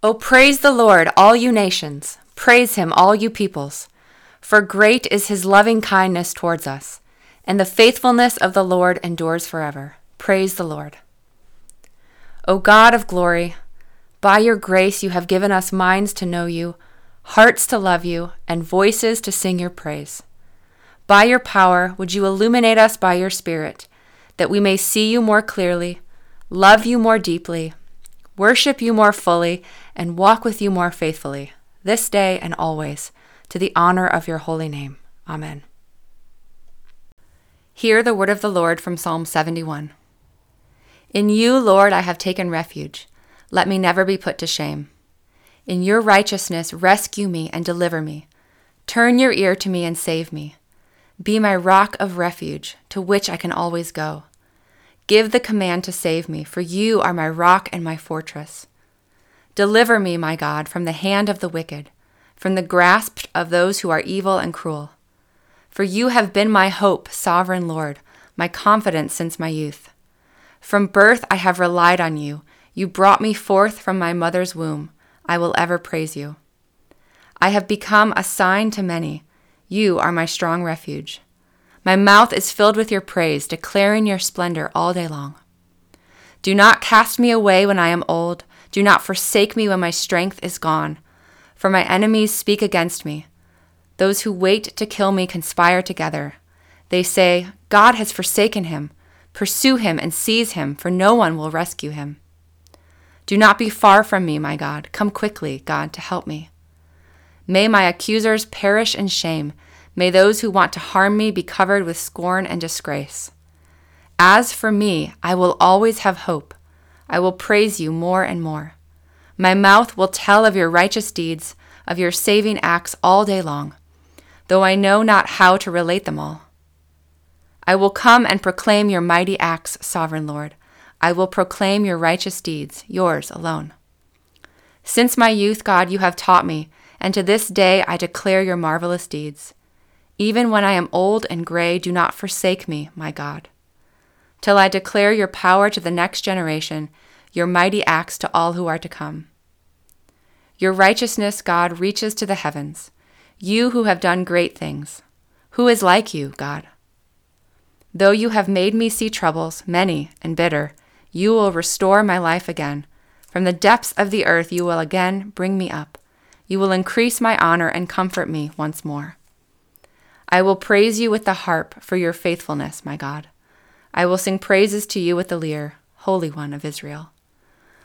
O praise the Lord, all you nations. Praise him, all you peoples. For great is his loving kindness towards us, and the faithfulness of the Lord endures forever. Praise the Lord. O God of glory, by your grace you have given us minds to know you, hearts to love you, and voices to sing your praise. By your power, would you illuminate us by your Spirit, that we may see you more clearly, love you more deeply, worship you more fully, and walk with you more faithfully, this day and always, to the honor of your holy name. Amen. Hear the word of the Lord from Psalm 71. In you, Lord, I have taken refuge. Let me never be put to shame. In your righteousness, rescue me and deliver me. Turn your ear to me and save me. Be my rock of refuge, to which I can always go. Give the command to save me, for you are my rock and my fortress. Deliver me, my God, from the hand of the wicked, from the grasp of those who are evil and cruel. For you have been my hope, sovereign Lord, my confidence since my youth. From birth I have relied on you. You brought me forth from my mother's womb. I will ever praise you. I have become a sign to many. You are my strong refuge. My mouth is filled with your praise, declaring your splendor all day long. Do not cast me away when I am old. Do not forsake me when my strength is gone. For my enemies speak against me. Those who wait to kill me conspire together. They say, God has forsaken him. Pursue him and seize him, for no one will rescue him. Do not be far from me, my God. Come quickly, God, to help me. May my accusers perish in shame. May those who want to harm me be covered with scorn and disgrace. As for me, I will always have hope. I will praise you more and more. My mouth will tell of your righteous deeds, of your saving acts all day long, though I know not how to relate them all. I will come and proclaim your mighty acts, sovereign Lord. I will proclaim your righteous deeds, yours alone. Since my youth, God, you have taught me, and to this day I declare your marvelous deeds. Even when I am old and gray, do not forsake me, my God. Till I declare your power to the next generation, your mighty acts to all who are to come. Your righteousness, God, reaches to the heavens. You who have done great things. Who is like you, God? Though you have made me see troubles, many and bitter, you will restore my life again. From the depths of the earth you will again bring me up. You will increase my honor and comfort me once more. I will praise you with the harp for your faithfulness, my God. I will sing praises to you with the lyre, Holy One of Israel.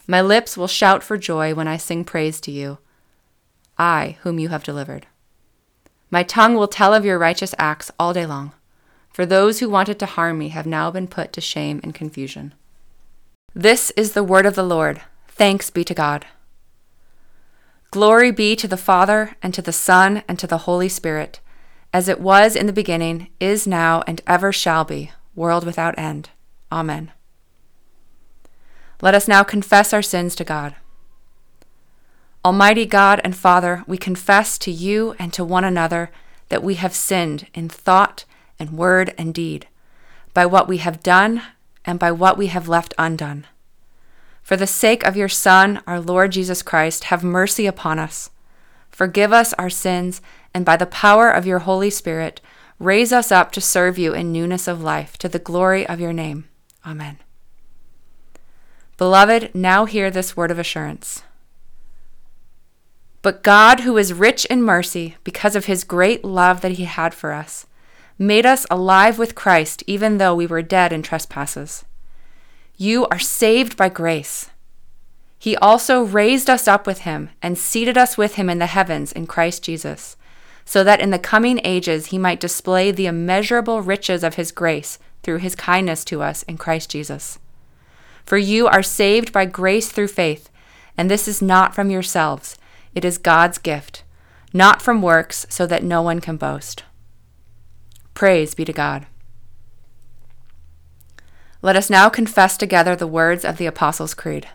My lips will shout for joy when I sing praise to you, I whom you have delivered. My tongue will tell of your righteous acts all day long for those who wanted to harm me have now been put to shame and confusion. This is the word of the Lord. Thanks be to God. Glory be to the Father, and to the Son, and to the Holy Spirit, as it was in the beginning, is now, and ever shall be, world without end. Amen. Let us now confess our sins to God. Almighty God and Father, we confess to you and to one another that we have sinned in thought, and word and deed, by what we have done and by what we have left undone. For the sake of your Son, our Lord Jesus Christ, have mercy upon us. Forgive us our sins, and by the power of your Holy Spirit, raise us up to serve you in newness of life, to the glory of your name. Amen. Beloved, now hear this word of assurance. But God, who is rich in mercy, because of his great love that he had for us, made us alive with Christ, even though we were dead in trespasses. You are saved by grace. He also raised us up with him and seated us with him in the heavens in Christ Jesus, so that in the coming ages he might display the immeasurable riches of his grace through his kindness to us in Christ Jesus. For you are saved by grace through faith, and this is not from yourselves, it is God's gift, not from works, so that no one can boast. Praise be to God. Let us now confess together the words of the Apostles' Creed.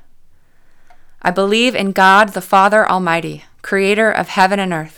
I believe in God the Father Almighty, creator of heaven and earth.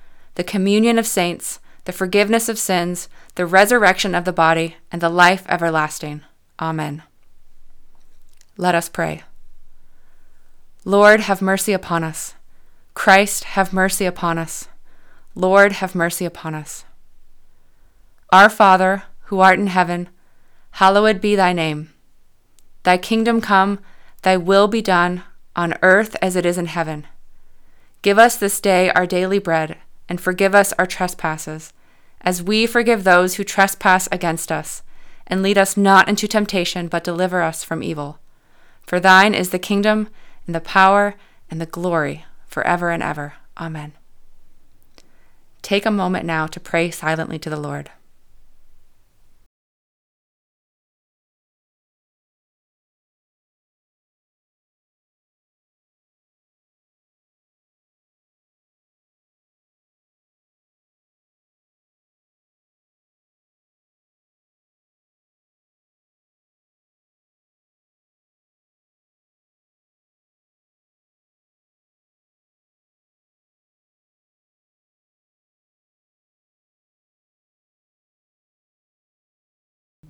the communion of saints, the forgiveness of sins, the resurrection of the body, and the life everlasting. Amen. Let us pray. Lord, have mercy upon us. Christ, have mercy upon us. Lord, have mercy upon us. Our Father, who art in heaven, hallowed be thy name. Thy kingdom come, thy will be done, on earth as it is in heaven. Give us this day our daily bread, and forgive us our trespasses, as we forgive those who trespass against us. And lead us not into temptation, but deliver us from evil. For thine is the kingdom, and the power, and the glory, forever and ever. Amen. Take a moment now to pray silently to the Lord.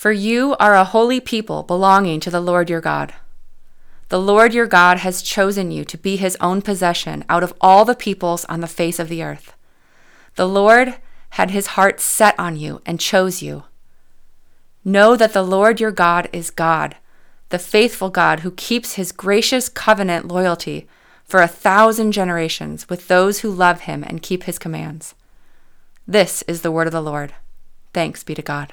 For you are a holy people belonging to the Lord your God. The Lord your God has chosen you to be his own possession out of all the peoples on the face of the earth. The Lord had his heart set on you and chose you. Know that the Lord your God is God, the faithful God who keeps his gracious covenant loyalty for a thousand generations with those who love him and keep his commands. This is the word of the Lord. Thanks be to God.